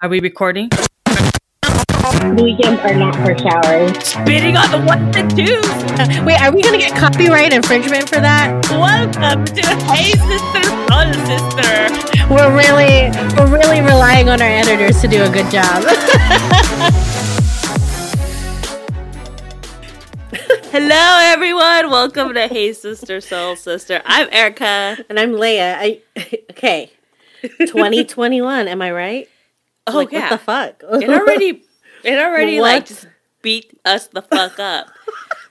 Are we recording? Weekends are not for showers. Spitting on the ones and twos. Wait, are we gonna get copyright infringement for that? Welcome to Hey Sister, Soul Sister. We're really, we're really relying on our editors to do a good job. Hello, everyone. Welcome to Hey Sister, Soul Sister. I'm Erica. and I'm Leia. I okay. 2021. Am I right? Oh like, yeah, What the fuck? it already, it already like just beat us the fuck up.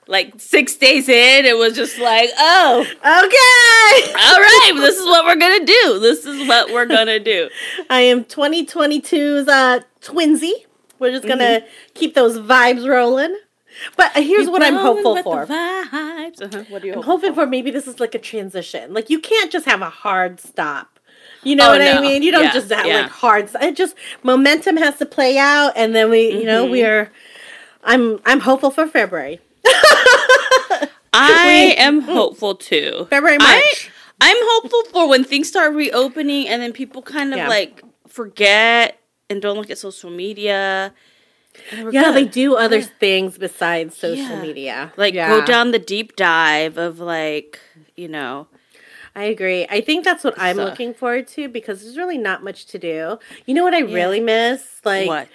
like six days in, it was just like, oh, okay. all right, this is what we're gonna do. This is what we're gonna do. I am 2022's uh twinsy. We're just gonna keep those vibes rolling. But uh, here's what I'm hopeful for. vibes. Uh-huh. What do you I'm hoping for maybe this is like a transition. Like you can't just have a hard stop. You know Oh, what I mean? You don't Yeah, just have yeah. like hard. It just momentum has to play out, and then we, you know, we Mhm. are. I'm I'm hopeful for February. I We- am hopeful too. February I- March. I'm hopeful for when things start reopening and then people kind of Yeah. like forget and don't look at social media. Yeah, good. they do other Yeah. things besides social Yeah. media. like yeah. go down the deep dive of like you know I agree. I think that's what I'm So- looking forward to because there's really not much to do. You know what I really miss? Like what.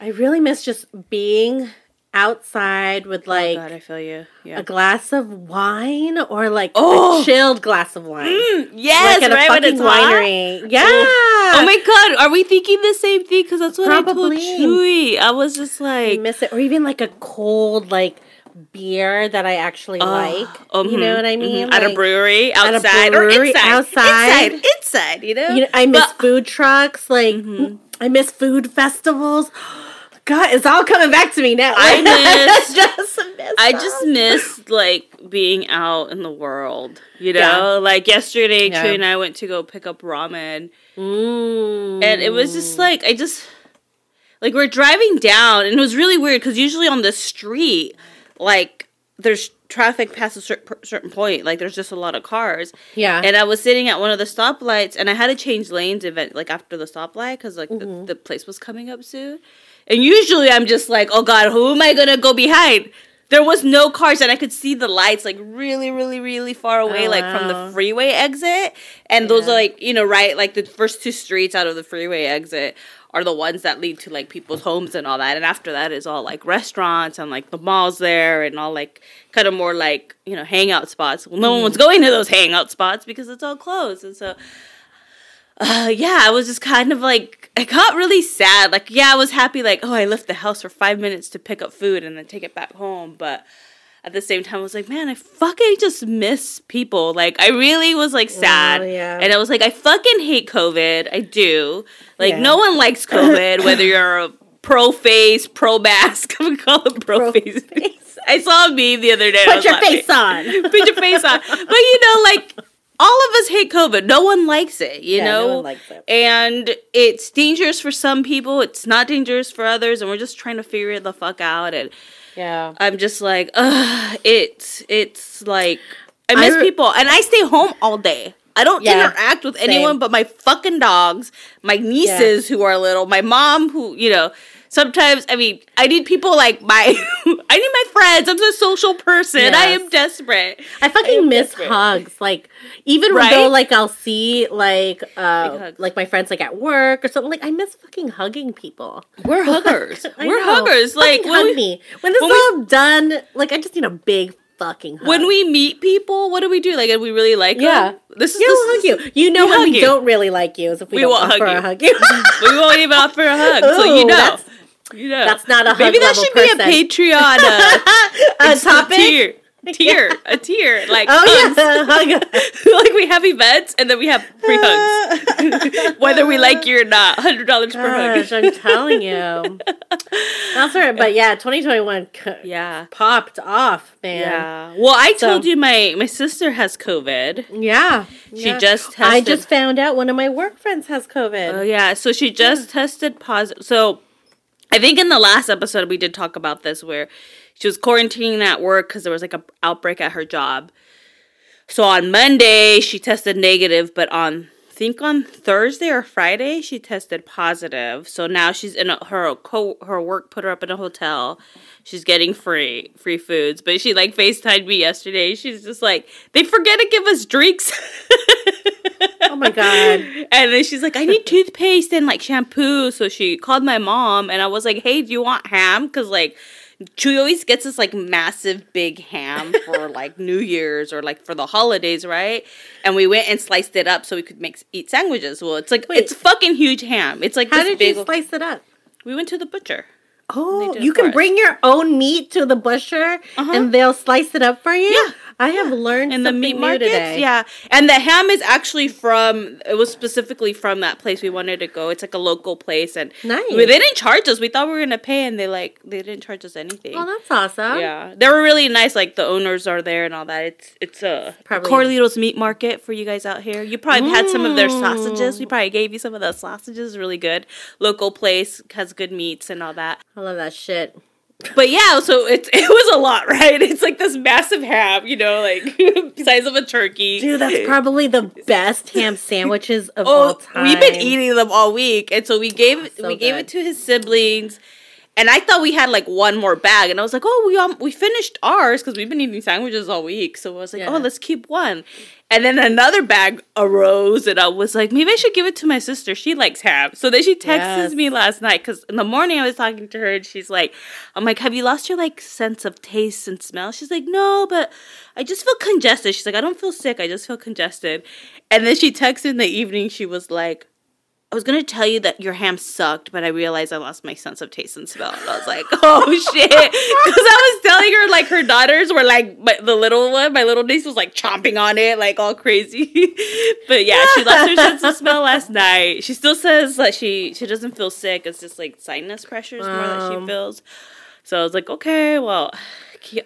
I really miss just being outside with like oh God, I feel you. Yeah. a glass of wine or like Oh! a chilled glass of wine. Mm, yes, like at right a when fucking it's hot? winery. Yeah. Oh my god, are we thinking the same thing? Because that's what I Probably. told Chuy. I was just I like, miss it. Or even like a cold like beer that I actually like. you know what I mhm. mean? At a Like, brewery, at a outside, brewery, or inside, outside. inside, inside. You know, You know, I miss But- food trucks. Like Mhm. I miss food festivals. God, it's all coming back to me now. I miss- just miss I them. just miss like being out in the world. You know, Yeah. like yesterday, Yeah. Chuy and I went to go pick up ramen, Mm. and it was just like I just like we're driving down, and it was really weird because usually on the street, like there's traffic past a cer- certain point, like there's just a lot of cars. yeah. And I was sitting at one of the stoplights, and I had to change lanes event like after the stoplight because like Mm-hmm. the, the place was coming up soon. And usually I'm just like, oh god, who am I gonna go behind? There was no cars, and I could see the lights like really, really, really far away, Oh, like from the freeway exit. And those are like you know right, like the first two streets out of the freeway exit are the ones that lead to like people's homes and all that. And after that is all like restaurants and like the malls there and all like kind of more like you know hangout spots. Well, no Mm. one's going to those hangout spots because it's all closed, and so uh, yeah, I was just kind of like, I got really sad. Like, yeah, I was happy, like, oh, I left the house for five minutes to pick up food and then take it back home. But at the same time, I was like, man, I fucking just miss people. Like, I really was like sad. Oh, yeah. And I was like, I fucking hate COVID. I do. Like, Yeah. no one likes COVID, whether you're a pro face, pro mask. I'm gonna call it pro, Pro face. face. I saw a meme the other day. I Put your laughing. face on. Put your face on. But you know, like all of us hate COVID. No one likes it, you Yeah, know? no one likes it. And it's dangerous for some people, it's not dangerous for others, and we're just trying to figure the fuck out. And Yeah. I'm just like, ugh, it's it's like I I miss re- people. And I stay home all day. I don't Yeah, interact with same. anyone but my fucking dogs, my nieces who are little, my mom who, you know, sometimes I mean, I need people like my I need my friends. I'm a social person. I am desperate. I fucking am miss desperate. hugs. Like even Right? though like I'll see like uh like my friends like at work or something, like I miss fucking hugging people. We're huggers. I We're know. huggers. Like Fucking when hug we, me. When this when is all done, like I just need a big fucking hug. when we meet people, what do we do? Like, if we really like Yeah. them, this is yeah, this we'll hug you. You know we when we you. don't really like you is if we, We don't won't hug you. a hug you. we won't even offer a hug, so you Ooh, know, that's- that's not a hug Maybe that should be a person. Patreon uh, a topic. tier, tier, a tier. Like, Oh hugs. yeah, hug. like we have events and then we have free hugs, whether we like you or not. Hundred dollars per hug. I'm telling you. That's right. But yeah, 2021 c- Yeah. popped off, man. Yeah. Well, I told you my my sister has COVID. Yeah. She yeah. just tested. I just found out one of my work friends has COVID. Oh yeah, so she just tested positive. So I think in the last episode we did talk about this where she was quarantining at work because there was like a outbreak at her job. So on Monday she tested negative, but on think on Thursday or Friday she tested positive. So now she's in a, her co her work put her up in a hotel. She's getting free free foods, but she like FaceTimed me yesterday. She's just like, they forget to give us drinks. Oh my god. And then she's like, I need toothpaste and like shampoo. So she called my mom and I was like, Hey, do you want ham? Cause like Chuy always gets this like massive big ham for like New Year's or like for the holidays, right? And we went and sliced it up so we could make eat sandwiches. Well, it's like Wait. it's fucking huge ham. It's like How did big. you slice it up? we went to the butcher. Oh, you can us. bring your own meat to the butcher Uh-huh. and they'll slice it up for you. Yeah. I have learned in the meat market. today. Yeah, and the ham is actually from. It was specifically from that place we wanted to go. It's like a local place, and Nice. they didn't charge us. We thought we were gonna pay, and they like they didn't charge us anything. Oh, that's awesome. yeah, they were really nice. Like the owners are there and all that. It's it's a Probably- Corlito's meat market for you guys out here. You probably had some of their sausages. Mm. We probably gave you some of those sausages. Really good. Local place has good meats and all that. I love that shit. But yeah, so it's it was a lot, right? It's like this massive ham, you know, like size of a turkey. Dude, that's probably the best ham sandwiches of all Oh, time. we've been eating them all week, and so we gave so we gave it to his siblings. And I thought we had like one more bag, and I was like, "Oh, we um we finished ours because we've been eating sandwiches all week." So I was like, Yeah. "Oh, let's keep one." And then another bag arose, and I was like, "Maybe I should give it to my sister. She likes ham." So then she texts Yes. me last night because in the morning I was talking to her, and she's like, "I'm like, have you lost your like sense of taste and smell?" She's like, "No, but I just feel congested." She's like, "I don't feel sick. I just feel congested." And then she texts in the evening. She was like. I was gonna tell you that your ham sucked, but I realized I lost my sense of taste and smell. And I was like, "Oh shit!" Because I was telling her like her daughters were like, my, the little one, my little niece was like chomping on it, like all crazy. but yeah, she lost her sense of smell last night. She still says that she she doesn't feel sick. It's just like sinus pressures more that she Um. feels. So I was like, okay, well,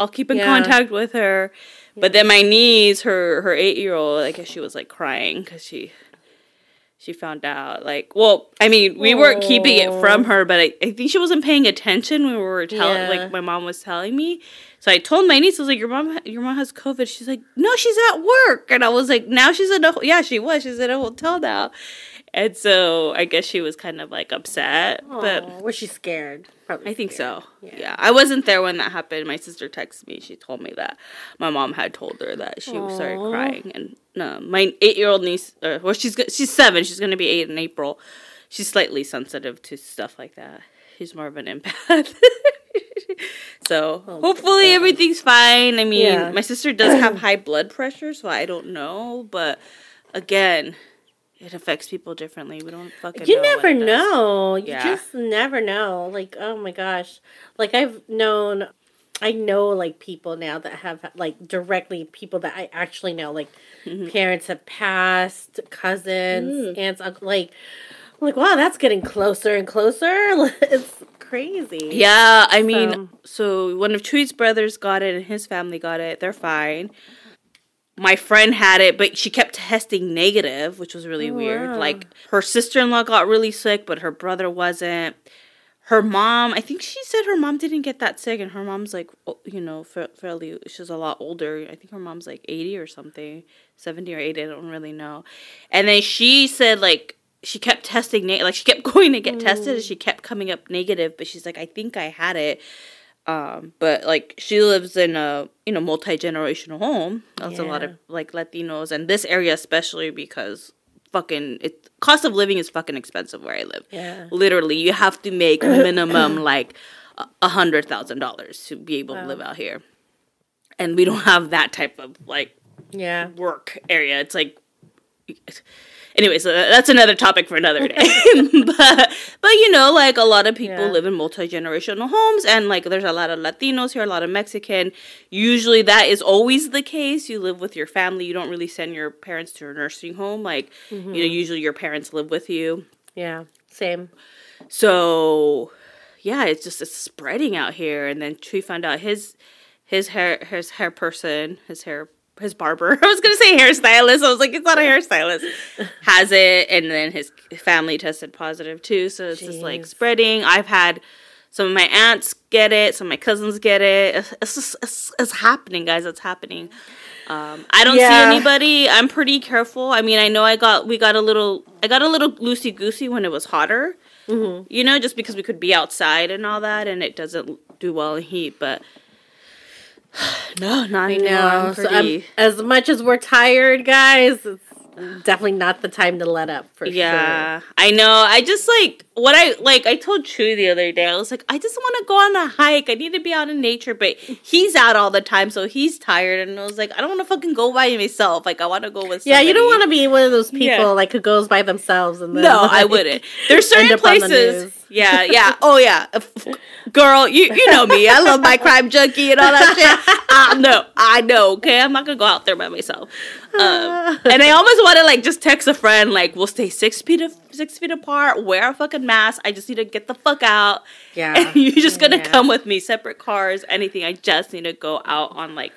I'll keep in Yeah. contact with her. But then my niece, her her eight year old, I guess she was like crying because she she found out. Like well i mean we weren't keeping it from oh. her but I, I think she wasn't paying attention when we were telling Yeah. like my mom was telling me. So i told my niece i was like your mom your mom has covid. She's like no she's at work. And i was like now she's in a yeah she was. She's in a hotel now and so i guess she was kind of like upset but was she scared? Probably I think scared. so. Yeah. Yeah. I wasn't there when that happened. My sister texted me. She told me that my mom had told her that she started crying, and uh, my eight-year-old niece, uh, well, she's she's seven. She's gonna be eight in April. She's slightly sensitive to stuff like that. She's more of an empath. so Oh, hopefully God. everything's fine. I mean, Yeah. my sister does have high blood pressure, so I don't know. But again, it affects people differently. We don't fucking. You know never know. You Yeah. just never know. Like, oh my gosh. Like I've known I know like people now that have like directly people that I actually know, like Mm-hmm. parents have passed, cousins, Mm. aunts, uncle like I'm like, wow, that's getting closer and closer. it's crazy. Yeah, I mean, So- so one of Chuy's brothers got it and his family got it. They're fine. My friend had it, but she kept testing negative, which was really Oh, weird. wow. Like her sister-in-law got really sick, but her brother wasn't. Her mom, I think she said her mom didn't get that sick, and her mom's like, you know, fairly, she's a lot older. I think her mom's like 80 or something, 70 or 80, I don't really know. And then she said, like, she kept testing, like, she kept going to get tested, and she kept coming up negative, but she's like, I think I had it. Um, but like she lives in a you know multi generational home. That's a lot of like Latinos, and this area especially because fucking it cost of living is fucking expensive where I live. Yeah. Literally, you have to make minimum like a- a hundred thousand dollars to be able to live out here, and we don't have that type of like Yeah. work area. It's like, anyway, so that's another topic for another day. but but you know, like a lot of people Yeah. live in multi generational homes, and like there's a lot of Latinos here, a lot of Mexican. Usually, that is always the case. You live with your family. You don't really send your parents to a nursing home. Like you know, mm-hmm. usually your parents live with you. Yeah. Same. So yeah, it's just it's spreading out here. And then Chuy found out his his hair his hair person, his hair his barber. I was gonna say hairstylist. I was like, it's not a hairstylist. Has it, and then his family tested positive too. So it's just like spreading. I've had some of my aunts get it, some of my cousins get it. It's, it's just it's, it's happening, guys. It's happening. Um, I don't Yeah. see anybody. I'm pretty careful. I mean, I know I got we got a little I got a little loosey goosey when it was hotter. Mm-hmm. You know, just because we could be outside and all that, and it doesn't do well in heat. But no, not anymore. So as much as we're tired, guys, it's definitely not the time to let up for sure. yeah, I know. I just like what I like. I told Chuy the other day. I was like, I just want to go on a hike. I need to be out in nature, but he's out all the time, so he's tired. And I was like, I don't want to fucking go by myself. Like, I want to go with. Yeah, you don't want to be one of those people Yeah. like who goes by themselves and then No, I wouldn't. There's certain places. Yeah, yeah. Oh yeah. Girl, you you know me. I love my crime junkie and all that shit. I know. I know. Okay, I'm not gonna go out there by myself. Um, and I almost want to like just text a friend like we'll stay six feet of six feet apart. Wear a fucking mask. I just need to get the fuck out. Yeah. And you're just gonna Yeah. come with me. Separate cars, anything. I just need to go out on like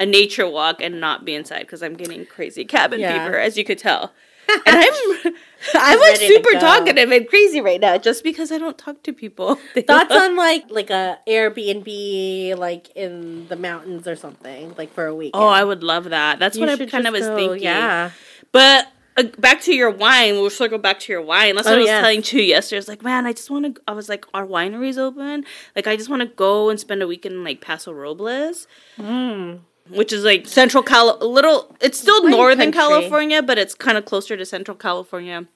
a nature walk and not be inside because I'm getting crazy cabin Yeah. fever, as you could tell. And I'm I'm like super talkative and crazy right now just because I don't talk to people. Thoughts on like like a Airbnb like in the mountains or something like for a week. Oh, I would love that. That's what I kind of was go, thinking. Yeah. But uh, back to your wine. We'll circle back to your wine. That's what Oh, I was yes. telling you yesterday. I was like, man, I just want to. I was like, our winery's open. Like, I just want to go and spend a weekend in like Paso Robles, Mm. Which is like Central Cal. Little. It's still Wine Northern country. California, but it's kind of closer to Central California,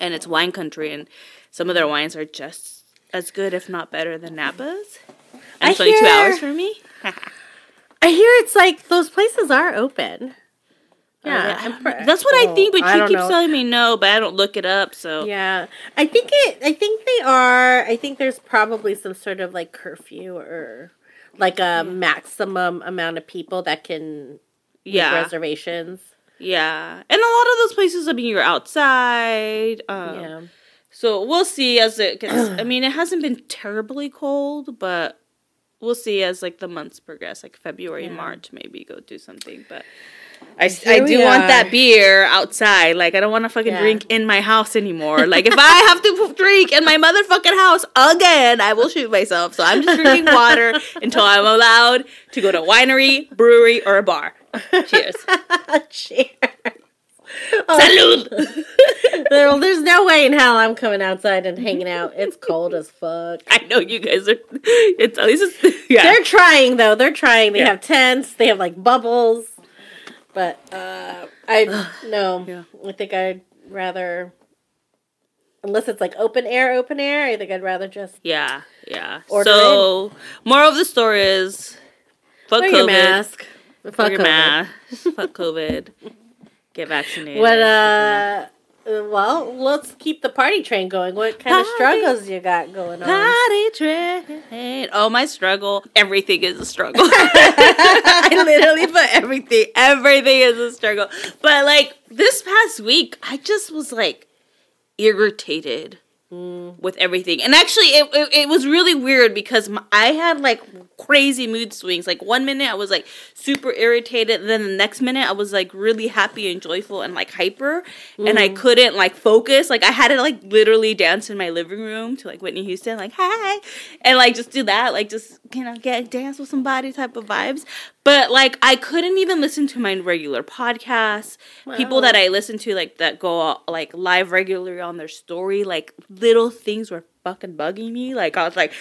and it's wine country. And some of their wines are just as good, if not better, than Napa's. And I it's only two hours for me. I hear it's like those places are open. Oh, yeah, I'm pre- that's what I think, but I she don't know. telling me no, but I don't look it up. So Yeah, I think it. I think they are. I think there's probably some sort of like curfew or like a maximum amount of people that can make yeah, reservations. yeah, and a lot of those places. I mean, you're outside. Um, yeah, So we'll see as it gets. I mean, it hasn't been terribly cold, but we'll see as like the months progress. Like February, Yeah. March, maybe go do something. But I, Here I do want that beer outside. Like I don't want to fucking Yeah. drink in my house anymore. Like if I have to drink in my motherfucking house again, I will shoot myself. So I'm just drinking water until I'm allowed to go to a winery, brewery, or a bar. Cheers. cheers. Oh. Salud. There, there's no way in hell I'm coming outside and hanging out. It's cold as fuck. I know you guys are. It's at least. It's, yeah. They're trying though. They're trying. They Yeah. have tents. They have like bubbles. But uh, I no. Yeah. I think I'd rather, unless it's like open air, open air. I think I'd rather just Yeah, yeah. Order so, moral of the story is fuck wear COVID. your mask. Fuck Wear your COVID. mask. fuck COVID. Get vaccinated. What uh. Uh, Well, let's keep the party train going. What kind of struggles you got going on? Party train. Oh, my struggle. Everything is a struggle. I literally put everything. Everything is a struggle. But like this past week, I just was like irritated with everything. And actually, it, it, it was really weird because my, I had like crazy mood swings. Like one minute I was like super irritated, then the next minute I was like really happy and joyful and like hyper, and I mm. couldn't like focus. Like I had to like literally dance in my living room to like Whitney Houston, like hi, and like just do that, like just you know get dance with somebody type of vibes. But like I couldn't even listen to my regular podcasts. People that I listen to like that go like live regularly on their story, like little things were fucking bugging me. Like I was like,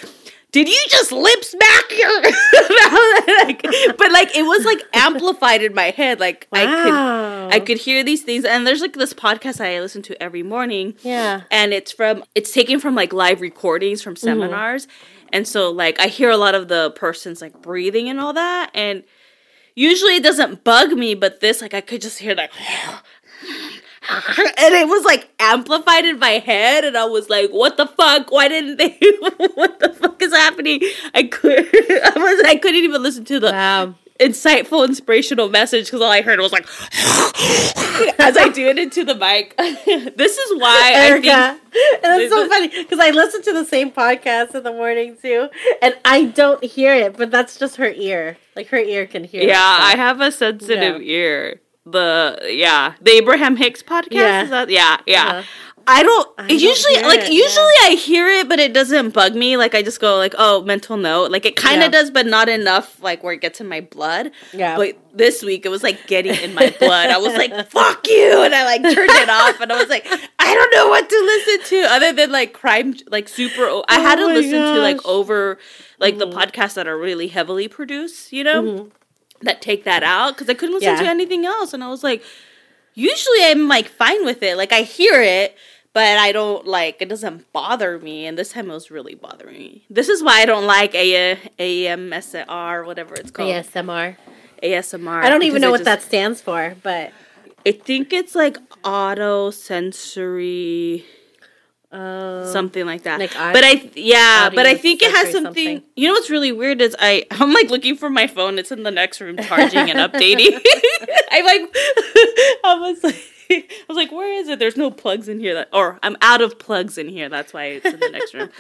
did you just lip smack your? like, but like it was like amplified in my head. Like I could I could hear these things, and there's like this podcast I listen to every morning Yeah. and it's from it's taken from like live recordings from mm-hmm. seminars and so like i hear a lot of the person's like breathing and all that and usually it doesn't bug me but this like i could just hear like and it was like amplified in my head and i was like what the fuck why didn't they what the fuck is happening i could i was i couldn't even listen to the Wow. Insightful inspirational message because all i heard was like as i do it into the mic this is why Erica. And it's so funny because I listen to the same podcast in the morning too, and I don't hear it, but that's just her ear. Like her ear can hear. Yeah, that I have a sensitive Yeah. ear. The yeah, the Abraham Hicks podcast. Yeah. Is that, yeah, yeah. Uh-huh. I don't. I don't usually, like it, usually, I hear it, but it doesn't bug me. Like I just go like, oh, mental note. Like it kind of Yeah. does, but not enough. Like where it gets in my blood. Yeah. But this week it was like getting in my blood. I was like, fuck you, and I like turned it off, and I was like, I don't know what to listen to other than like crime, like super. o- I had to Oh listen to like gosh. Mm-hmm. over, like the podcasts that are really heavily produced. You know. That take that out because I couldn't listen Yeah. to anything else, and I was like, usually I'm like fine with it. Like I hear it, but I don't like it doesn't bother me. And this time it was really bothering me. This is why I don't like A AMSR, whatever it's called. ASMR. ASMR. I don't even know what just- that stands for, but I think it's like auto sensory uh, something like that. like but I yeah, but I think it has something, something. You know what's really weird is I I'm like looking for my phone. It's in the next room charging and updating. I like I was like I was like, where is it? There's no plugs in here that or I'm out of plugs in here. That's why it's in the next room.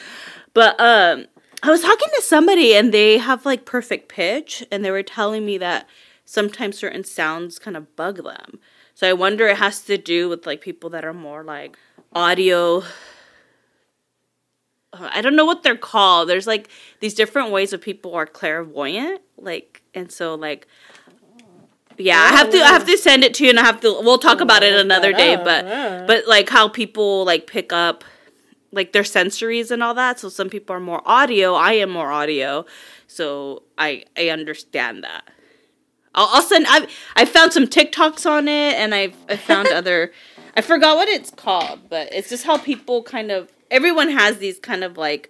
But um I was talking to somebody and they have like perfect pitch and they were telling me that sometimes certain sounds kind of bug them. So I wonder it has to do with like people that are more like audio I don't know what they're called. There's like these different ways of people are clairvoyant, like, and so like, yeah, I have to, I have to send it to you, and I have to. We'll talk about it another day, but but like how people like pick up like their sensories and all that. So some people are more audio. I am more audio, so I I understand that. I'll, I'll send. I I found some TikToks on it, and I've I found other. I forgot what it's called, but it's just how people kind of. Everyone has these kind of like.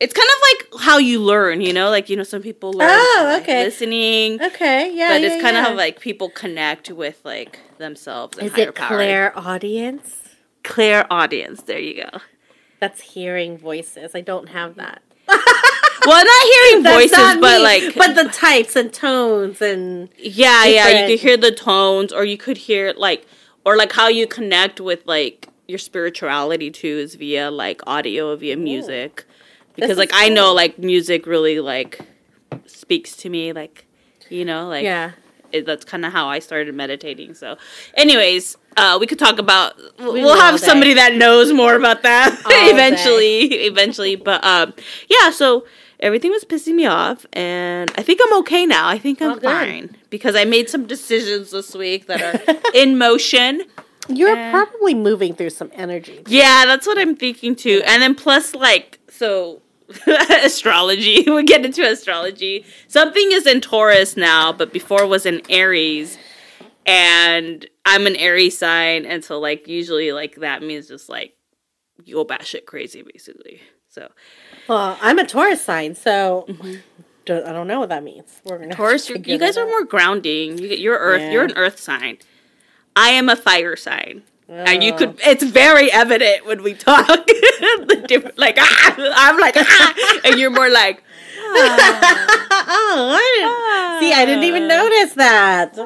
It's kind of like how you learn, you know, like you know, some people learn Oh, like, okay. listening, okay, yeah, but yeah, it's kind yeah. of how like people connect with like themselves and Is higher it power. Claire audience? Clairaudience. There you go. That's hearing voices. I don't have that. Well, not hearing voices, not but like, but the types and tones and yeah, yeah, you could hear the tones, or you could hear like, or like how you connect with like your spirituality too is via like audio, via music, because like I cool. know like music really like speaks to me, like you know, like yeah. it, that's kind of how I started meditating. So, anyways, uh, we could talk about. We'll, We we'll have somebody that knows more about that day. eventually. Eventually, but um, yeah. So everything was pissing me off, and I think I'm okay now. I think I'm good. fine because I made some decisions this week that are in motion. You're Eh. probably moving through some energy. Yeah, that's what I'm thinking too. And then plus, like, so astrology. we get into astrology. Something is in Taurus now, but before was in Aries. And I'm an Aries sign, and so like usually like that means just like you go batshit crazy, basically. So Well, I'm a Taurus sign, so don't, I don't know what that means. We're gonna Mm-hmm. Taurus, you're, you guys are more grounding. You, you're Earth. Yeah. You're an Earth sign. I am a fire sign. And you Oh. could, it's very evident when we talk. the different, like, ah, I'm like, ah, and you're more like, oh, I didn't, see, I didn't even notice that.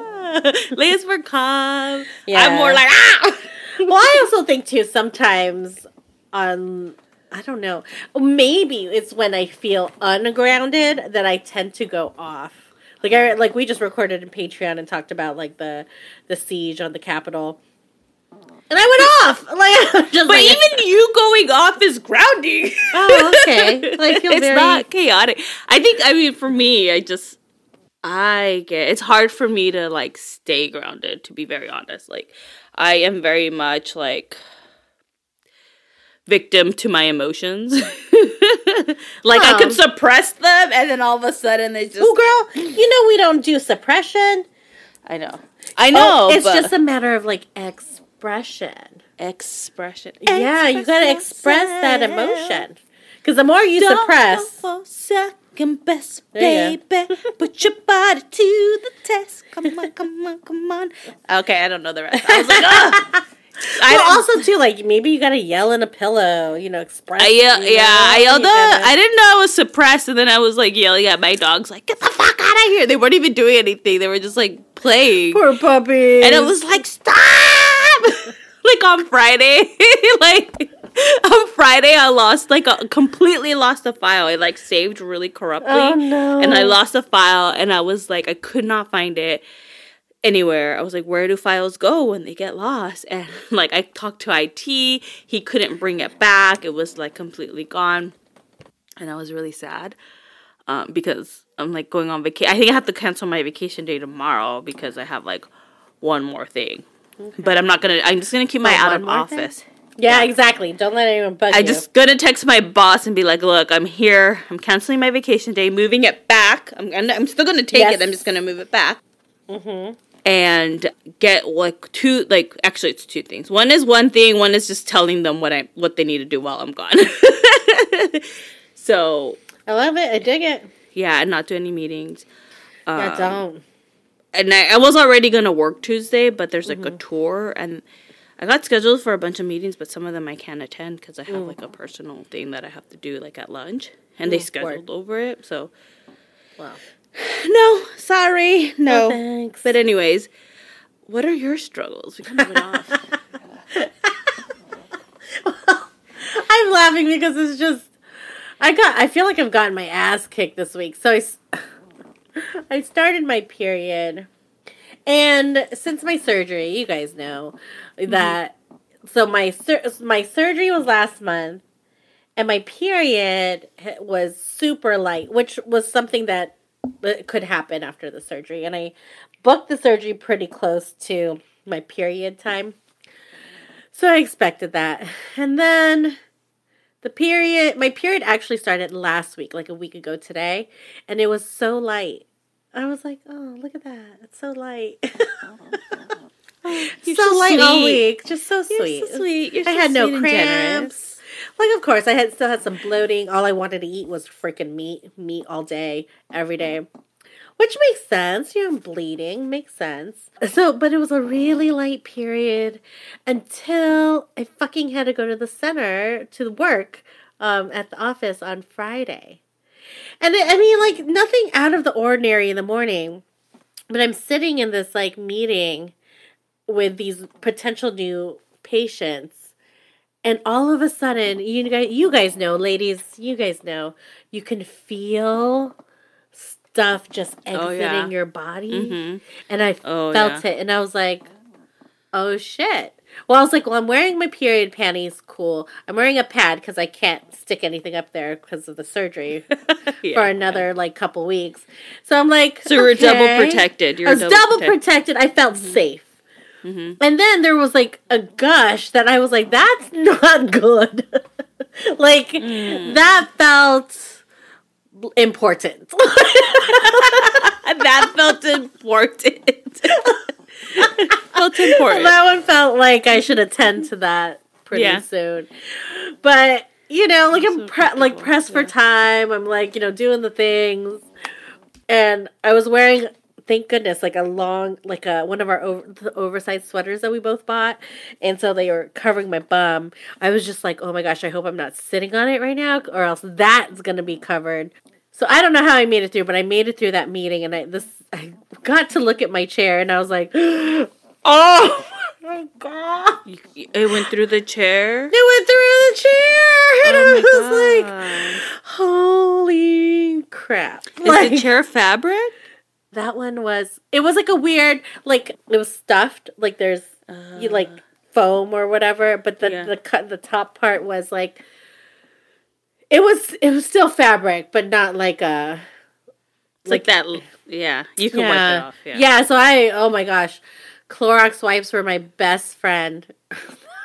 Leah's were calm. Yeah. I'm more like, ah. well, I also think too sometimes on I don't know. Maybe it's when I feel ungrounded that I tend to go off. Like I like we just recorded in Patreon and talked about like the the siege on the Capitol. And I went off. Like But like, even you going off is grounding. Oh, okay. I feel it's very- not chaotic. I think. I mean, for me, I just I get it's hard for me to like stay grounded. To be very honest, like I am very much like victim to my emotions. like I could suppress them, and then all of a sudden they just. Oh girl, you know we don't do suppression. I know. I know. Oh, it's just a matter of like expression. expression. Yeah, you gotta express that emotion. Because the more you Don't suppress, for second best, baby. Put your body to the test. Come on, come on, come on. Okay, I don't know the rest. I was like, Ugh. I well, also too, like maybe you gotta yell in a pillow, you know, express. I yell, yeah, I yelled. I didn't know I was suppressed, and then I was like yelling at my dogs, like, "Get the fuck out of here!" They weren't even doing anything; they were just like playing. Poor puppy. and it was like stop like on friday like on friday i lost like a completely lost a file i like saved really corruptly Oh, no. and i lost a file and i was like i could not find it anywhere. I was like, where do files go when they get lost? And like I talked to IT, he couldn't bring it back. It was like completely gone. And I was really sad. Um, because I'm like going on vacation. I think I have to cancel my vacation day tomorrow because I have like one more thing. Okay. But I'm not gonna. I'm just gonna keep my oh, out of office. Thing? Yeah, yeah, exactly. Don't let anyone bug I you. just gonna text my boss and be like, "Look, I'm here. I'm canceling my vacation day, moving it back. I'm I'm still gonna take yes. it. I'm just gonna move it back." Mm-hmm. And get like two, like actually, it's two things. One is one thing. One is just telling them what I what they need to do while I'm gone. so I love it. I dig it. Yeah, and not do any meetings. Yeah, um, don't. And I, I, was already gonna work Tuesday, but there's like mm-hmm. a tour and I got scheduled for a bunch of meetings, but some of them I can't attend because I have mm. like a personal thing that I have to do like at lunch, and mm, they scheduled word. over it. So, wow. No, sorry, no. no thanks. But anyways, what are your struggles? We kind of went off. well, I'm laughing because it's just I got. I feel like I've gotten my ass kicked this week. So I, I started my period and since my surgery, you guys know that. Mm-hmm. So my sur- my surgery was last month, and my period was super light, which was something that could happen after the surgery. And I booked the surgery pretty close to my period time, so I expected that. And then the period, my period actually started last week, like a week ago today, and it was so light. I was like, oh, look at that. It's so light. oh, so, so light all week. Just so sweet. You're so sweet. You're I so had no cramps. Like, of course, I had still had some bloating. All I wanted to eat was freaking meat, meat all day, every day. Which makes sense. You know, bleeding. Makes sense. So, but it was a really light period until I fucking had to go to the center to work um, at the office on Friday. And I mean, like nothing out of the ordinary in the morning, but I'm sitting in this like meeting with these potential new patients, and all of a sudden, you guys, you guys know, ladies, you guys know, you can feel stuff just exiting oh, yeah. your body, mm-hmm. and I oh, felt yeah. it, and I was like, oh shit. Well, I was like, well, I'm wearing my period panties. Cool. I'm wearing a pad because I can't stick anything up there because of the surgery yeah, for another yeah. like couple weeks. So I'm like, so you're double protected. You're I was double, double protected. protected. I felt mm-hmm. safe. Mm-hmm. And then there was like a gush that I was like, that's not good. like mm. that felt important. that felt important. felt important. That one felt like I should attend to that pretty yeah. soon. But you know, like I'm pre- like pressed yeah. for time. I'm like you know doing the things, and I was wearing. Thank goodness, like a long, like a one of our over, oversized sweaters that we both bought, and so they were covering my bum. I was just like, oh my gosh, I hope I'm not sitting on it right now, or else that's gonna be covered. So I don't know how I made it through, but I made it through that meeting, and I this I got to look at my chair, and I was like, oh my god! It went through the chair. It went through the chair, and oh I was god. like, holy crap! Is like, the chair fabric? That one was. It was like a weird, like it was stuffed. Like there's, uh, you like foam or whatever, but the yeah. the cut the top part was like it was it was still fabric, but not like a like, like that. Yeah, you can yeah. wipe it off. Yeah. yeah. So I oh my gosh, Clorox wipes were my best friend.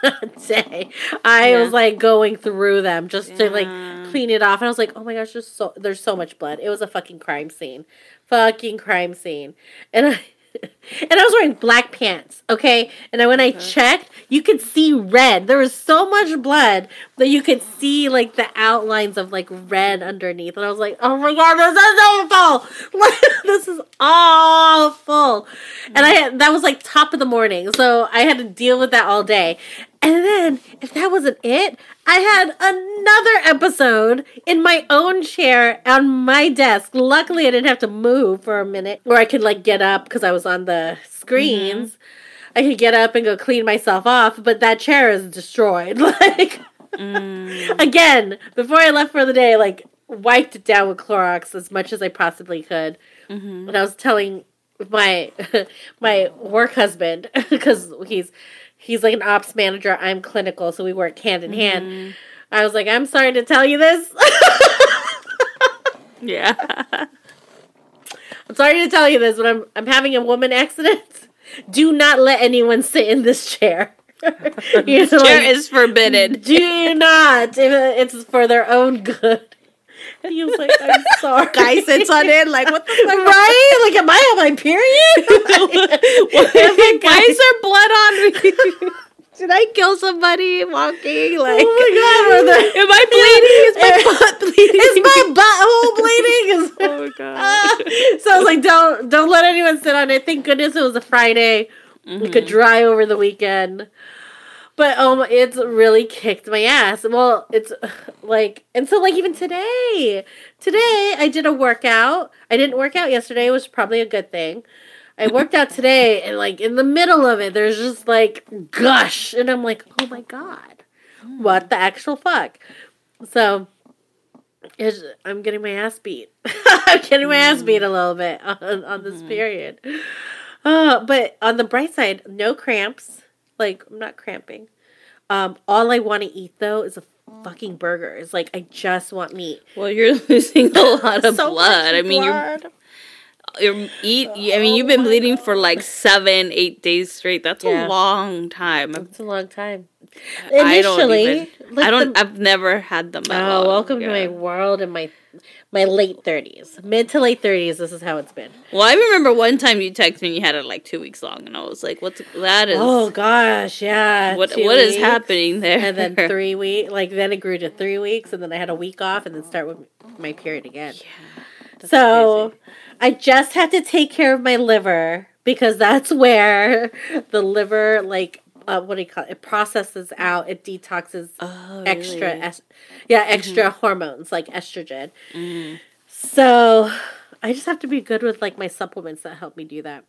day. I yeah. was like going through them just to like clean it off, and I was like, "Oh my gosh, there's so there's so much blood." It was a fucking crime scene, fucking crime scene, and I and I was wearing black pants, okay? And when I uh-huh. checked, you could see red. There was so much blood that you could see like the outlines of like red underneath. And I was like, oh my god, this is awful! this is awful. And mm. I had, that was like top of the morning. So I had to deal with that all day. And then, if that wasn't it, I had another episode in my own chair on my desk. Luckily, I didn't have to move for a minute, or I could like get up because I was on the screens. Mm-hmm. I could get up and go clean myself off, but that chair is destroyed. Like, mm. again, before I left for the day, like wiped it down with Clorox as much as I possibly could. Mm-hmm. And I was telling my my work husband because he's he's like an ops manager. I'm clinical, so we work hand in hand. Mm-hmm. I was like, I'm sorry to tell you this. Yeah. I'm sorry to tell you this, but I'm I'm having a woman accident. Do not let anyone sit in this chair. You know, Chair like, is forbidden. do not. It's for their own good. And he was like, I'm sorry. Guy sits on it like what the fuck? Right? Like, am I on my period? Why is there blood on me? Did I kill somebody walking? Like, Oh my god, are the- am I bleeding? Is my butt bleeding? Is my butthole bleeding? Is- oh my god. so I was like, don't don't let anyone sit on it. Thank goodness it was a Friday. We could mm-hmm. dry over the weekend. But um, it's really kicked my ass. Well, it's like, and so like even today, today I did a workout. I didn't work out yesterday, which is probably a good thing. I worked out today, and like in the middle of it, there's just like gush, and I'm like, oh my god, what the actual fuck? So I'm getting my ass beat. I'm getting my ass beat a little bit on, on this period. Uh, but on the bright side, no cramps. Like I'm not cramping. Um, all I want to eat though is a fucking burger. It's like I just want meat. Well, you're losing a lot of So blood. I mean, you're you're eat. I mean, you've been bleeding for like seven, eight days straight. That's Yeah. a long time. It's a long time. I don't Initially, even. like I don't. the- I've never had them. oh, welcome to my world in my my late thirties, mid to late thirties. This is how it's been. Well, I remember one time you texted me you had it like two weeks long, and I was like, "What's that? Is Oh gosh, yeah. what? What is weeks. happening there?" and then three weeks. Like then it grew to three weeks, and then I had a week off, and then start with my period again. That's so crazy. I just have to take care of my liver because that's where the liver, like, uh, what do you call it? It processes out, it detoxes oh, extra, really? yeah, extra hormones like estrogen. Mhm. So I just have to be good with like my supplements that help me do that.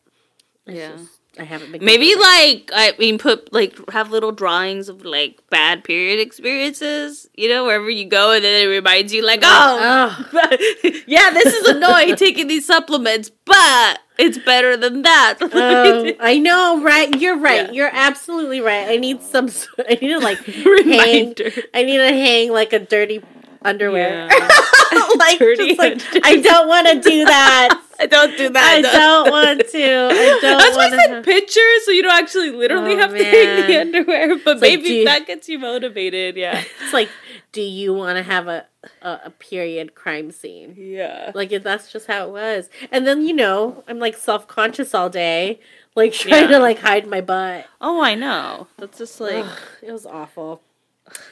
It's Yeah. just- I haven't been. Maybe like I mean, put like have little drawings of like bad period experiences. You know, wherever you go, and then it reminds you like, oh, Oh. yeah, this is annoying taking these supplements, but it's better than that. Oh, I know, right? You're right. Yeah. You're absolutely right. I need some. I need to like hang. Reminder. I need to hang like a dirty underwear. Yeah. like, Dirty just like underwear. I don't want to do that. I don't do that. I don't want to. I don't That's why I said pictures, so you don't actually literally Oh, have to hang the underwear. But like, maybe you- that gets you motivated. Yeah. It's like, do you want to have a, a a period crime scene? Yeah. Like if that's just how it was. And then you know, I'm like self conscious all day, like trying Yeah. to like hide my butt. Oh, I know. That's just like, Ugh, it was awful.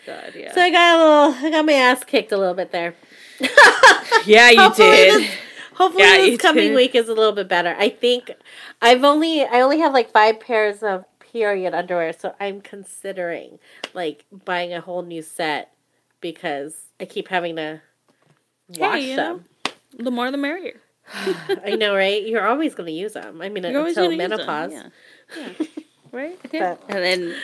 God, yeah. So I got a little, I got my ass kicked a little bit there. yeah, you Hopefully did. this- Hopefully Yeah, this coming did. week is a little bit better. I think I've only I only have like five pairs of period underwear, so I'm considering like buying a whole new set because I keep having to wash you them. The more the merrier. I know, right? You're always going to use them. I mean, You're always until gonna them, menopause. Yeah. yeah. right? Yeah. But- And then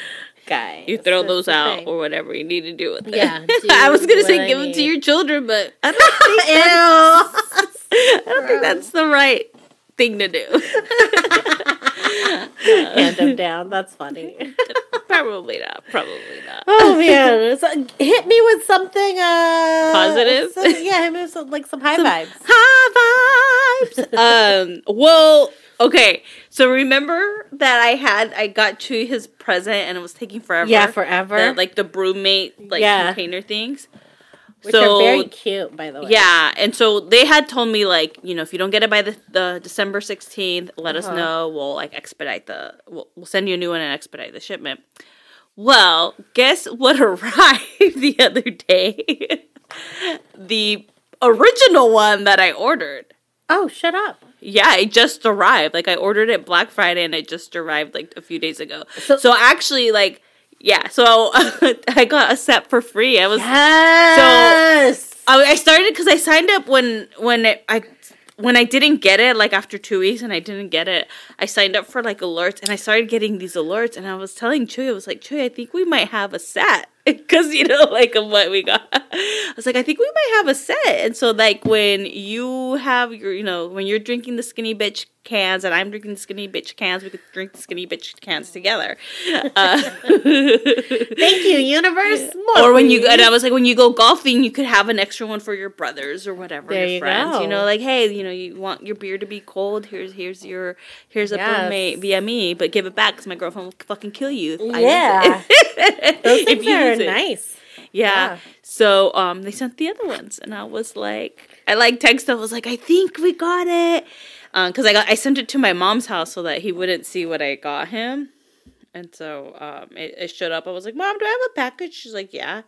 Guys, you throw those out thing. or whatever you need to do with it. Yeah, I was gonna say I give them to your children, but I don't think that's, Ew. I don't think that's the right thing to do. Hand them down. That's funny. Probably not. Probably not. Oh man, so, hit me with something uh Positive? some- yeah, hit me with some, like some high vibes. High vibes. um. Well. Okay. So remember that I had I got to his present and it was taking forever. Yeah, forever. The, like the broommate like Yeah. container things. Which are very cute, by the way. Yeah, and so they had told me like, you know, if you don't get it by the, the December sixteenth, let us Uh-huh. know. We'll like expedite the. We'll, we'll send you a new one and expedite the shipment. Well, guess what arrived the other day? the original one that I ordered. Oh, shut up. Yeah, it just arrived. Like I ordered it Black Friday and it just arrived like a few days ago. So- So, actually, like, yeah. So I got a set for free. I was Yes. I, I started because I signed up when when it, I when I didn't get it like after two weeks and I didn't get it. I signed up for like alerts and I started getting these alerts and I was telling Chuy I was like Chuy I think we might have a set because you know like of what we got. I was like I think we might have a set and so like when you have your you know when you're drinking the skinny bitch cans and I'm drinking the skinny bitch cans. We could drink the skinny bitch cans together. Uh, Thank you, universe. More or when you and I was like, when you go golfing, you could have an extra one for your brothers or whatever There your you friends. go. You know, like hey, you know, you want your beer to be cold. Here's here's your here's a Yes. BrüMate via me, but give it back because my girlfriend will fucking kill you. If I use Yeah. it. those If things are nice. Yeah. Yeah. So um, they sent the other ones, and I was like, I like texted. I was like, I think we got it, because I got I sent it to my mom's house so that he wouldn't see what I got him, and so um, it, it showed up. I was like, Mom, do I have a package? She's like, Yeah.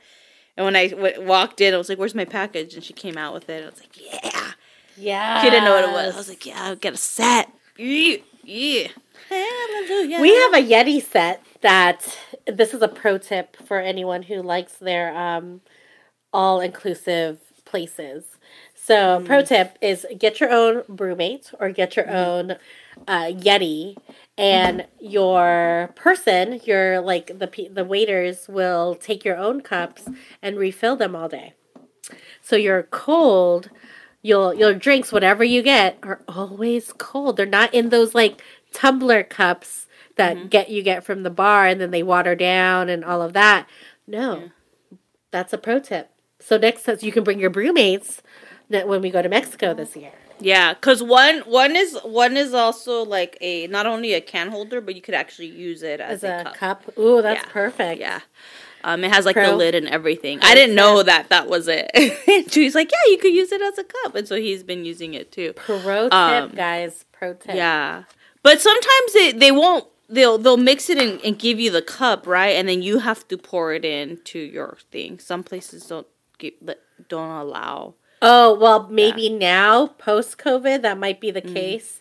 And when I w- walked in, I was like, "Where's my package?" And she came out with it. I was like, "Yeah." Yeah. She didn't know what it was. I was like, "Yeah, I'll get a set." Yeah, yeah. Hallelujah. We have a Yeti set that this is a pro tip for anyone who likes their um, all inclusive places. So, pro mm-hmm. tip is get your own BrüMate or get your mm-hmm. own uh, Yeti, and mm-hmm. your person, your like the the waiters will take your own cups and refill them all day. So your cold, your your drinks, whatever you get, are always cold. They're not in those like tumbler cups that get you get from the bar and then they water down and all of that. No, that's a pro tip. So next time you can bring your BrüMates that when we go to Mexico this year. Yeah, cause one one is one is also like a not only a can holder, but you could actually use it as, As a, a cup. cup. Ooh, that's Yeah. perfect. Yeah. Um, it has like the lid and everything. I didn't know that that was it. She's like, yeah, you could use it as a cup, and so he's been using it too. Pro tip, Um, guys. Pro tip. Yeah, but sometimes they they won't. They'll they'll mix it and, and give you the cup, right? And then you have to pour it into your thing. Some places don't give, don't allow. Oh, well, maybe now, post COVID, that might be the Mm. case.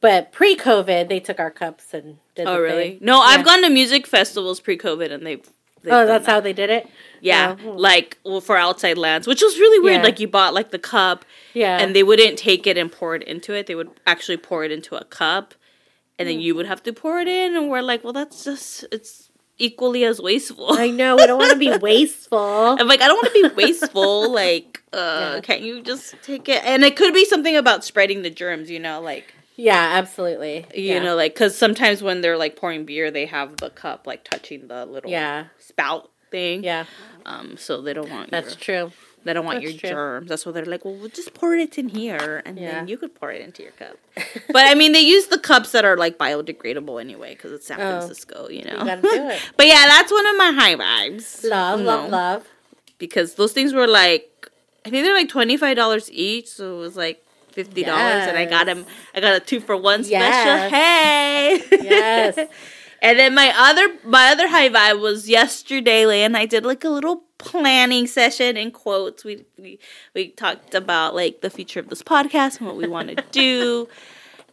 But pre COVID, they took our cups and did Oh, really? thing. No, Yeah. I've gone to music festivals pre-COVID, and they've. Oh, that's that. how they did it? Yeah, like well, for outside lands, which was really weird. Yeah. Like you bought like the cup, Yeah. and they wouldn't take it and pour it into it. They would actually pour it into a cup, and Hmm. then you would have to pour it in. And we're like, well, that's just it's equally as wasteful. I know. I don't want to be wasteful. I'm like, I don't want to be wasteful. like, uh, Yeah. can't you just take it? And it could be something about spreading the germs. You know, like Yeah, absolutely. you yeah. know, like because sometimes when they're like pouring beer, they have the cup like touching the little Yeah. spout thing. Yeah, Um, so they don't want that's your, true. They don't want That's your true. germs. That's why they're like, well, we'll just pour it in here, and Yeah. then you could pour it into your cup. but I mean, they use the cups that are like biodegradable anyway, because it's San Oh. Francisco, you know. You gotta do it. but yeah, that's one of my high vibes. Love, you love, know, love. Because those things were like, I think they're like twenty five dollars each, so it was like fifty dollars, and I got Yes. them. I got a two for one special. Yes. Hey, Yes. And then my other my other high vibe was yesterday, Leigh and I did like a little planning session in quotes. We we we talked about like the future of this podcast and what we want to do.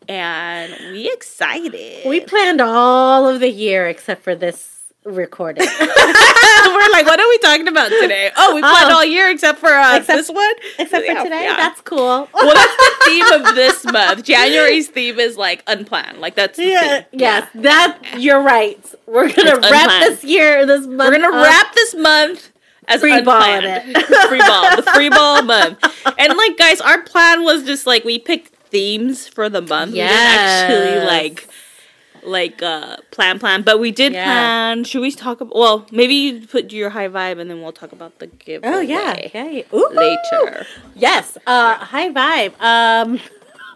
And we excited. We planned all of the year except for this recording. We're like, what are we talking about today? Oh, we planned Oh. all year except for uh, Except- this one. except for today. yeah. That's cool. well, that's the theme of this month. January's theme is like unplanned. Like that's Yeah, theme. yes, that you're right. We're gonna It's wrap unplanned. this year, this month. We're gonna up. wrap this month as Free unplanned. it. free ball, the free ball month. And like, guys, our plan was just like we picked themes for the month. We didn't actually like like uh plan plan, but we did Yeah. plan. Should we talk about? Well, maybe you put your high vibe, and then we'll talk about the giveaway. Oh yeah, yeah. Ooh. later. Yes. Uh, high vibe. Um,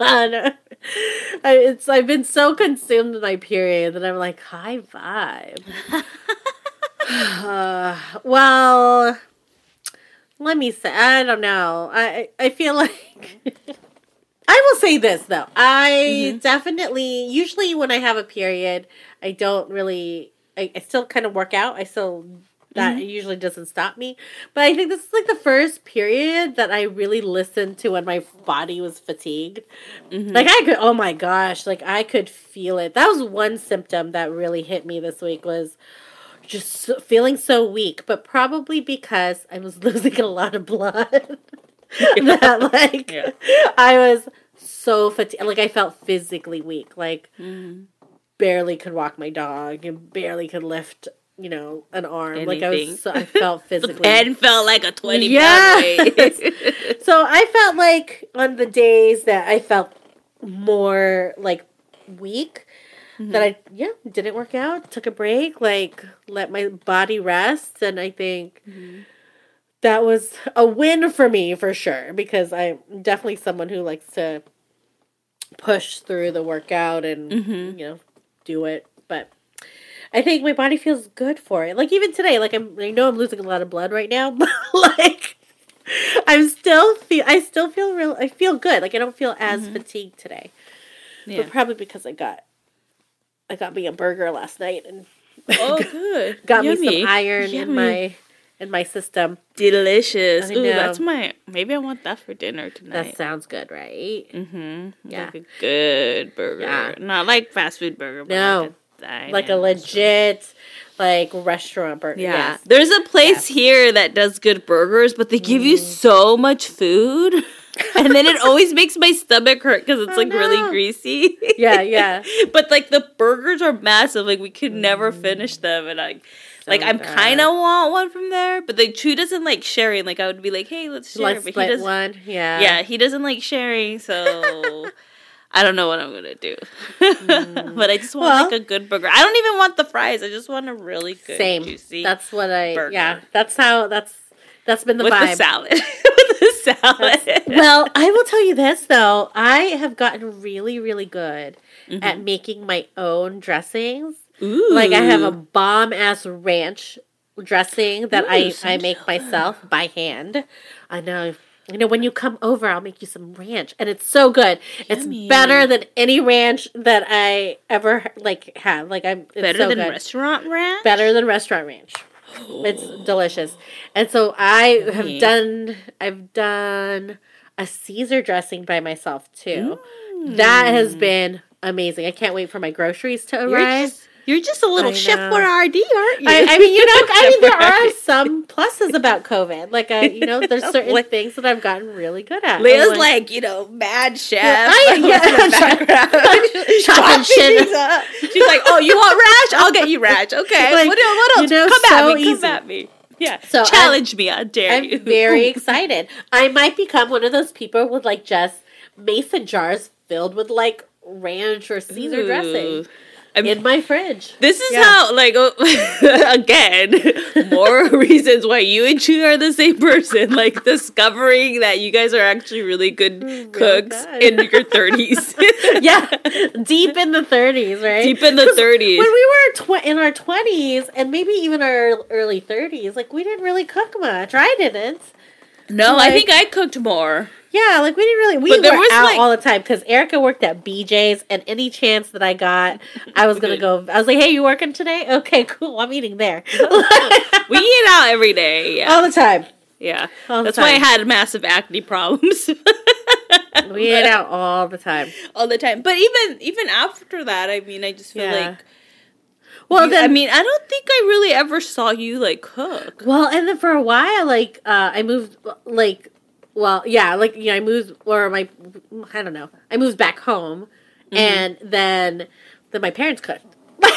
I- it's I've been so consumed with my period that I'm like high vibe. uh, well, let me say I don't know. I I feel like I will say this though. I definitely usually when I have a period, I don't really. I, I still kind of work out. I still that usually doesn't stop me. But I think this is like the first period that I really listened to when my body was fatigued. Like I could, oh my gosh, like I could feel it. That was one symptom that really hit me this week was just feeling so weak, but probably because I was losing a lot of blood. that like Yeah. I was so fatigued. Like I felt physically weak. Like Mm-hmm. barely could walk my dog and barely could lift, you know, an arm. Like I was, so, I felt The physically. pen felt like a twenty Yes. pound weight. so I felt like on the days that I felt more like week that I yeah didn't work out, took a break, like let my body rest, and I think mm-hmm. that was a win for me for sure because I'm definitely someone who likes to push through the workout and mm-hmm. you know do it, but. I think my body feels good for it. Like even today, like I'm, I know I'm losing a lot of blood right now, but like I'm still feel, I still feel real. I feel good. Like I don't feel as fatigued today, Yeah. but probably because I got, I got me a burger last night and Oh, good. got me some iron in my, in my system. delicious. Ooh, that's my. Maybe I want that for dinner tonight. That sounds good, right? Mm-hmm. Yeah. Like a good burger. Yeah. Not like fast food burger, but No. like a, Like a legit, like restaurant burger. Yeah. Yes. There's a place here that does good burgers, but they give you Mm. so much food. and then it always makes my stomach hurt because it's Oh, like really greasy. Yeah, yeah. but like the burgers are massive. Like we could never finish them. And I, like, I'm Mm. kind of want one from there. But like, Chuy doesn't like sharing. Like, I would be like, hey, let's share. Like but he split doesn't. one. Yeah. Yeah, he doesn't like sharing. So. I don't know what I'm gonna do, but I just want Well- like a good burger. I don't even want the fries. I just want a really good, Same. juicy That's what I. burger. Yeah. That's how. That's that's been the with vibe. the salad. salad. well, I will tell you this though. I have gotten really, really good Mm-hmm. at making my own dressings. Ooh. Like I have a bomb ass ranch dressing that Ooh, I I make myself by hand. I know. You know, when you come over, I'll make you some ranch, and it's so good. Yummy. It's better than any ranch that I ever like had. Like I'm it's better so than good. restaurant ranch. better than restaurant ranch. It's delicious. And so I Yummy. have done I've done a Caesar dressing by myself too. That has mm. been amazing. I can't wait for my groceries to You're arrive. just, you're just a little Chef Boyardee, aren't you? I, I mean, you know, I mean, there are some pluses about COVID. Like, uh, you know, there's certain Like- things that I've gotten really good at. Leah's I'm like, you know, mad chef. I- in yeah, background. chopping Chopping shit up. She's like, oh, you want rash? I'll get you rash. Okay. Like, what, what else? you know, come so at me. easy. Come at me. Yeah. So Challenge me. I dare you. I'm very excited. I might become one of those people with like just mason jars filled with like ranch or Caesar Ooh. dressing I'm- in my fridge. This is Yeah. how, like, oh, again, more reasons why you and Chuy are the same person. Like, discovering that you guys are actually really good mm, Really cooks good. in your 30s. yeah, deep in the 30s, right? Deep in the 30s. When we were tw- in our 20s and maybe even our early 30s, like we didn't really cook much. I didn't. No, I think I cooked more. Yeah, like we didn't really. We were was, out like- all the time because Erica worked at BJ's, and any chance that I got, I was gonna go. I was like, "Hey, you working today? Okay, cool. I'm eating there We eat out every day. Yeah. all the time. yeah. all That's why I had massive acne problems. We ate out all the time. all the time. But even even after that, I mean, I just feel Yeah. like Well, you- then I mean, I don't think I really ever saw you like cook. Well, and then for a while, like uh, I moved, like, well, yeah, like you know, I moved, or my, I don't know, I moved back home, Mm-hmm. and then then my parents cooked.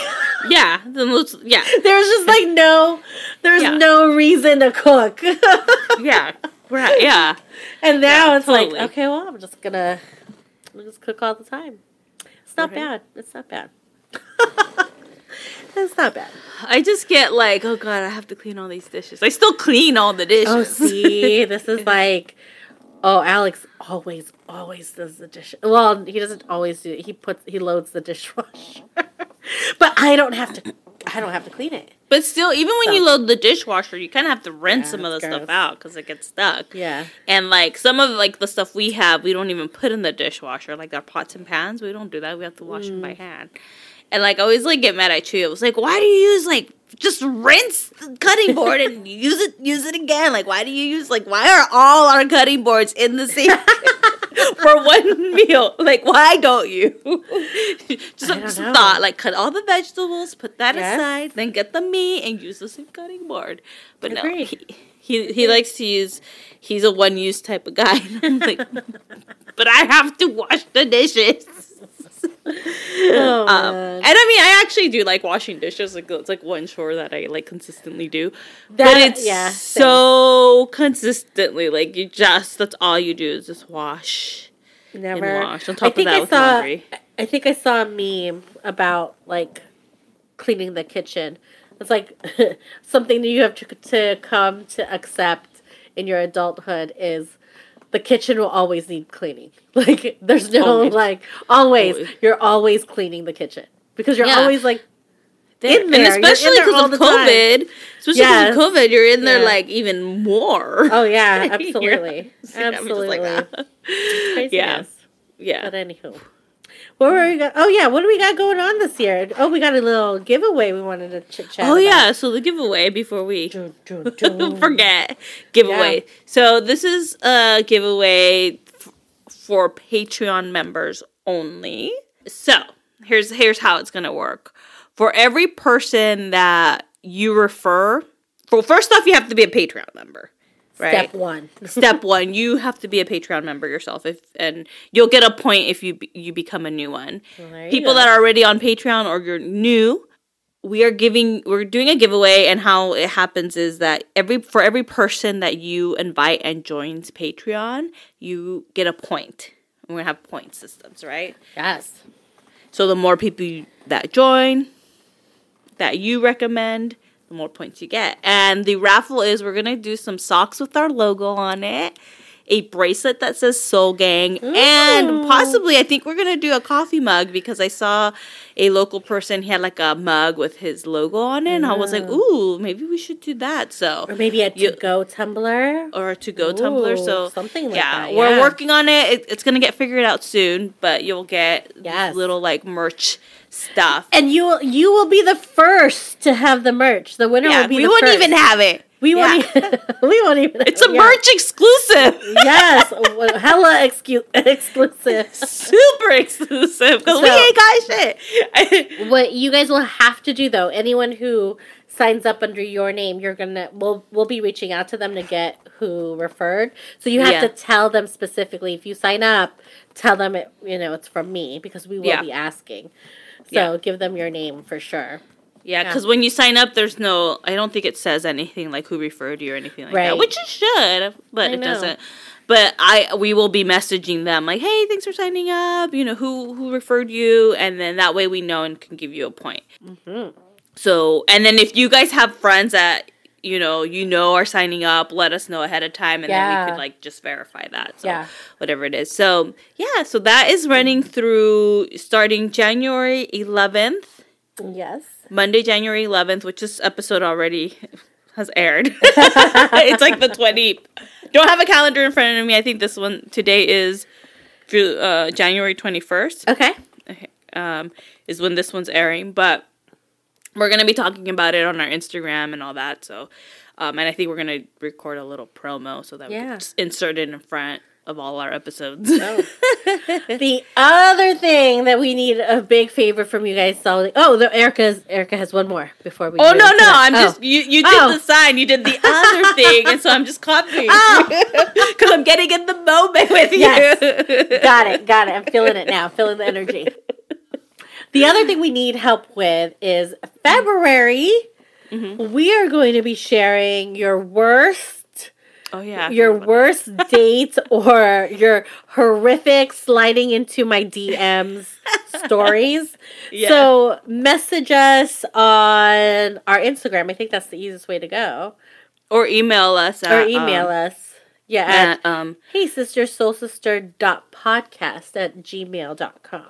Yeah. Then let's yeah. there was just like no, there's Yeah. no reason to cook, Yeah. Right. Yeah. and now Yeah, it's totally. like okay, well, I'm just gonna, I'm just cook all the time. It's not Right. bad. It's not bad. it's not bad. I just get like, oh god, I have to clean all these dishes. I still clean all the dishes. Oh, see, this is like, oh, Alex always, always does the dish. Well, he doesn't always do it. He puts, he loads the dishwasher, but I don't have to. I don't have to clean it. but still, even when So- you load the dishwasher, you kind of have to rinse Yeah, some of the it's stuff out because it gets stuck. Yeah, And like some of like the stuff we have, we don't even put in the dishwasher. Like our pots and pans, we don't do that. We have to wash them Mm. by hand. And like I always like get mad at Chuy. I was like, why do you use like just rinse the cutting board and use it use it again? Like why do you use like why are all our cutting boards in the sink for one meal? Like why don't you? just just thought like cut all the vegetables, put that Yes. aside, then get the meat and use the same cutting board. But no, Agreed. he, he he likes to use. He's a one use type of guy. Like, but I have to wash the dishes. Oh, um, and I mean, I actually do like washing dishes. Like it's like one chore that I like consistently do. but That- it's yeah, same. so consistently like you just that's all you do is just wash Never. wash. On I top of think that I with saw. laundry. I think I saw a meme about like cleaning the kitchen. It's like something that you have to to come to accept in your adulthood is the kitchen will always need cleaning. Like there's no Always. like always, Always. you're always cleaning the kitchen because you're Yeah. always like There. in there. And especially because of. COVID, especially Yes. because of COVID, you're in there Yeah. like even more. oh yeah, absolutely, I'm like, absolutely. ah. Yeah, yeah. But anywho, what were we got? Oh yeah, what do we got going on this year? Oh, we got a little giveaway we wanted to chit chat. Oh yeah, so the giveaway before we forget giveaway. Yeah. So this is a giveaway f- for Patreon members only. So here's here's how it's gonna work. For every person that you refer, well, first off, you have to be a Patreon member, right? Step one. Step one, you have to be a Patreon member yourself, if and you'll get a point if you you become a new one. Well, People go. that are already on Patreon or you're new, we are giving we're doing a giveaway, and how it happens is that every for every person that you invite and joins Patreon, you get a point. We're gonna have point systems, right? yes. So the more people you, that join, that you recommend, the more points you get. And the raffle is we're gonna do some socks with our logo on it, a bracelet that says Soul Gang, and possibly I think we're gonna do a coffee mug because I saw a local person he had like a mug with his logo on it, and I was like, mm-hmm. ooh, maybe we should do that. So Or maybe a to go tumbler. or a to go tumbler. So something like yeah, that, Yeah, we're working on it. it. It's gonna get figured out soon, but you'll get Yes. little like merch stuff. And you will you will be the first to have the merch. The winner yeah, will be we won't first. even have it. we won't Yeah. even we won't even It's a yeah. merch exclusive. Yes, hella excu- exclusive. Super exclusive because we ain't got shit. What you guys will have to do though, anyone who signs up under your name, you're gonna we'll we'll be reaching out to them to get who referred. So you have Yeah. to tell them specifically if you sign up, tell them it you know it's from me because we will be asking. So Yeah. give them your name for sure. yeah, because when you sign up, there's no. I don't think it says anything like who referred you or anything like Right. that, which it should, but I it know. doesn't. But I we will be messaging them like, hey, thanks for signing up. You know who who referred you, and then that way we know and can give you a point. Mm-hmm. So, and then if you guys have friends that you know you know are signing up, let us know ahead of time, and then we could like just verify that. So, Yeah. whatever it is. So, yeah, so that is running through starting January 11th, Yes. Monday, January 11th, which this episode already has aired. it's like the 20. Don't have a calendar in front of me. I think this one today is uh, January 21st Okay. um, is when this one's airing. But we're gonna be talking about it on our Instagram and all that. So, um, and I think we're gonna record a little promo so that we can just insert it in front of all our episodes. Oh. the other thing that we need a big favor from you guys. So, oh, the Erica's Erica has one more before we. Oh no no! that. I'm Oh. just you. You did Oh. the sign. You did the other thing, and so I'm just copying Oh. because I'm getting in the moment with Yes. you. got it, got it. I'm feeling it now. Feeling the energy. The other thing we need help with is February. Mm-hmm. We are going to be sharing your worst, Oh yeah. your worst date or your horrific sliding into my DMs stories. Yeah. So message us on our Instagram. I think that's the easiest way to go. or email us at, Or email um, us. Yeah, at At, um, hey sister soul sister dot podcast at gmail.com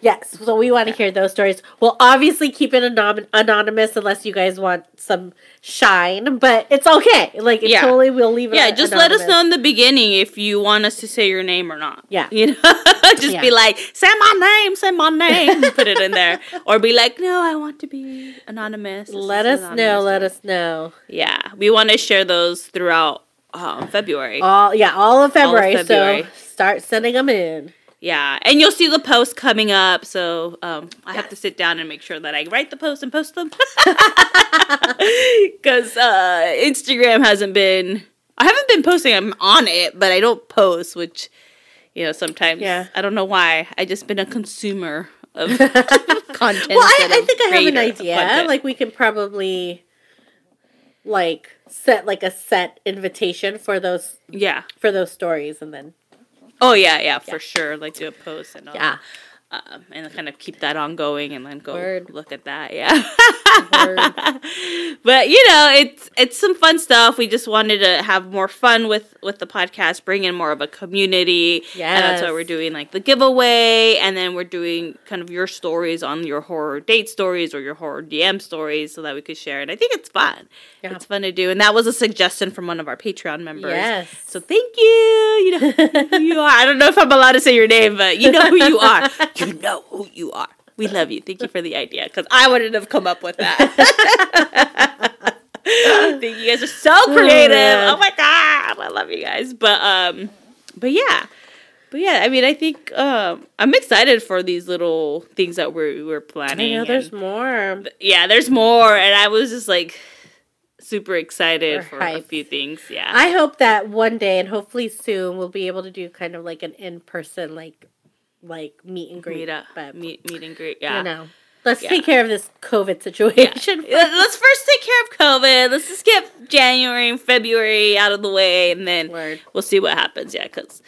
yes so we want to hear those stories we'll obviously keep it anon- anonymous unless you guys want some shine but it's okay like it Yeah. totally we'll leave it yeah, just let us know in the beginning if you want us to say your name or not. Yeah. You know, just Yeah. be like, say my name, say my name, put it in there. Or be like, no, I want to be anonymous. This let us know anonymous." let us know Yeah, we want to share those throughout um, February. all yeah all of february, February. so start sending them in Yeah, and you'll see the post coming up. So um, I have to sit down and make sure that I write the post and post them because uh, Instagram hasn't been. I haven't been posting. I'm on it, but I don't post, which you know sometimes. Yeah. I don't know why. I just been a consumer of content. well I, I think i have an idea like we can probably like set like a set invitation for those yeah, for those stories and then Oh yeah, yeah, for sure. Like do a post and all. Yeah. Um, and kind of keep that on going, and then go Word. look at that. Yeah. but you know, it's it's some fun stuff. We just wanted to have more fun with with the podcast, bring in more of a community. Yeah. And that's why we're doing like the giveaway, and then we're doing kind of your stories on your horror date stories or your horror DM stories, so that we could share. And I think it's fun. Yeah. It's fun to do, and that was a suggestion from one of our Patreon members. Yes. So thank you. You know who you are. I don't know if I'm allowed to say your name, but you know who you are. You know who you are. We love you. Thank you for the idea because I wouldn't have come up with that. I think you guys are so creative. Oh, my god, I love you guys. But um, but yeah, but yeah. I mean, I think um, I'm excited for these little things that we're we're I planning. know there's more. yeah, there's more, and I was just like super excited for a few things. Yeah. I hope that one day and hopefully soon we'll be able to do kind of like an in person like like meet and greet. meet up, but meet meet and greet. Yeah. you know, let's Yeah. take care of this COVID situation. Yeah, Let's first take care of COVID. Let's just get January and February out of the way, and then Word. we'll see what happens. Yeah, because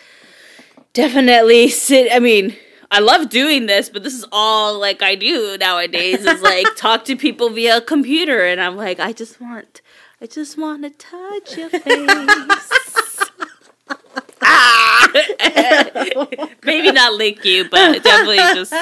definitely sit. I mean, I love doing this, but this is all like I do nowadays. Is like talk to people via computer, and I'm like, I just want, I just want to touch your face. ah! Maybe not lick you, but definitely just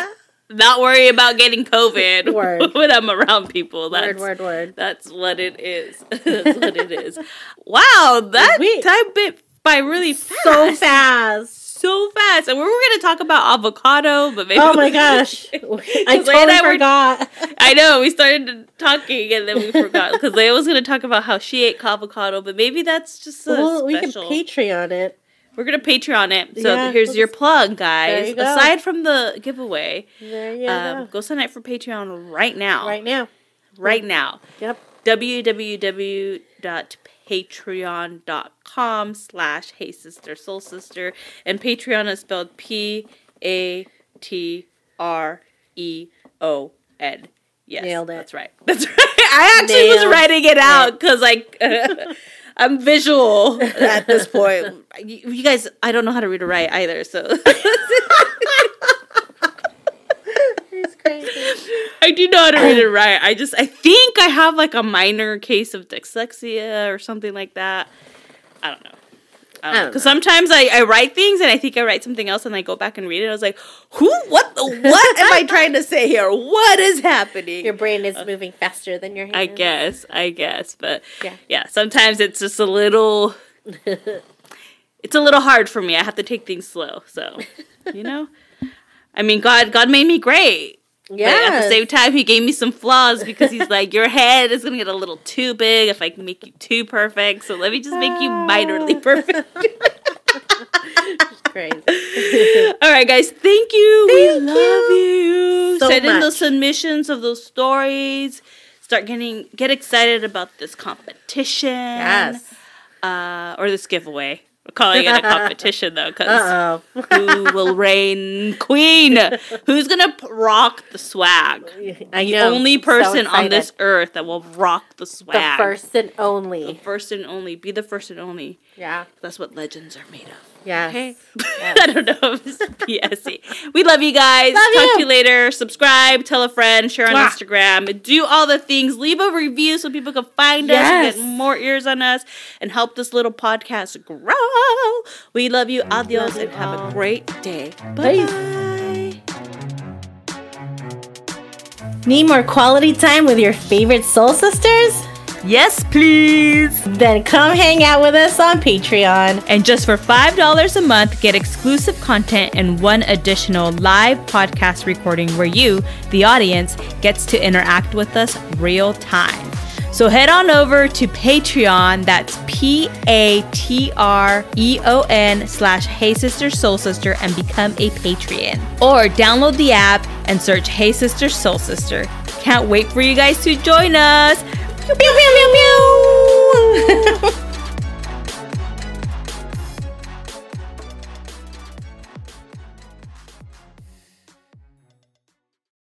not worry about getting COVID Word. when I'm around people. That's, Word, word, word. That's what it is. That's what it is. Wow, that Sweet. time bit by really fast. So fast. So fast. And we were going to talk about avocado, but maybe Oh my gosh. I 'Cause Leia and totally I were- forgot. I know we started talking and then we forgot because Leia was going to talk about how she ate avocado, but maybe that's just a well, we can. Patreon it. We're gonna Patreon it. So Yeah, here's your plug, guys. you. Aside from the giveaway, There you um, go. go sign up for Patreon right now. Right now. Right now. Yep. www.patreon.com slash hey sister soul sister and patreon is spelled p-a-t-r-e-o-n yes Nailed it. that's right that's right i actually was writing it out because like i'm visual at this point you, you guys i don't know how to read or write either so It's crazy. I do know how to read and write. I just I think I have like a minor case of dyslexia or something like that. I don't know. Because sometimes I, I write things and I think I write something else and I go back and read it. I was like, who? What? What am I trying to say here? What is happening? Your brain is uh, moving faster than your hands. I guess. I guess. But Yeah. yeah, sometimes it's just a little. it's a little hard for me. I have to take things slow. So, you know. I mean, God, God made me great. But at the same time, he gave me some flaws because he's like, your head is gonna get a little too big if I can make you too perfect. So let me just make you minorly perfect. crazy. All right, guys, thank you. Thank we love you. so Send in those submissions of those stories. Start getting get excited about this competition. yes. Uh, or this giveaway. We're calling it a competition though, because who will reign queen? Who's gonna rock the swag? I the know. only So person on this earth that will rock the swag. The first and only. The first and only. Be the first and only. Yeah. That's what legends are made of. Yes. Okay. Yes. I don't know if it's PSC. We love you guys. Love Talk you. to you later. Subscribe, tell a friend, share on Mwah. Instagram, do all the things. Leave a review so people can find Yes. us, get more ears on us, and help this little podcast grow. We love you. Adios, you and have all. a great day. Bye. Need more quality time with your favorite soul sisters? Yes, please. Then come hang out with us on Patreon. And just for $5 a month, get exclusive content and one additional live podcast recording where you, the audience, gets to interact with us real time. So head on over to Patreon, that's P A T R E O N slash Hey Sister Soul Sister, and become a Patreon. Or download the app and search Hey Sister Soul Sister. Can't wait for you guys to join us. 喵喵喵喵！哈哈哈。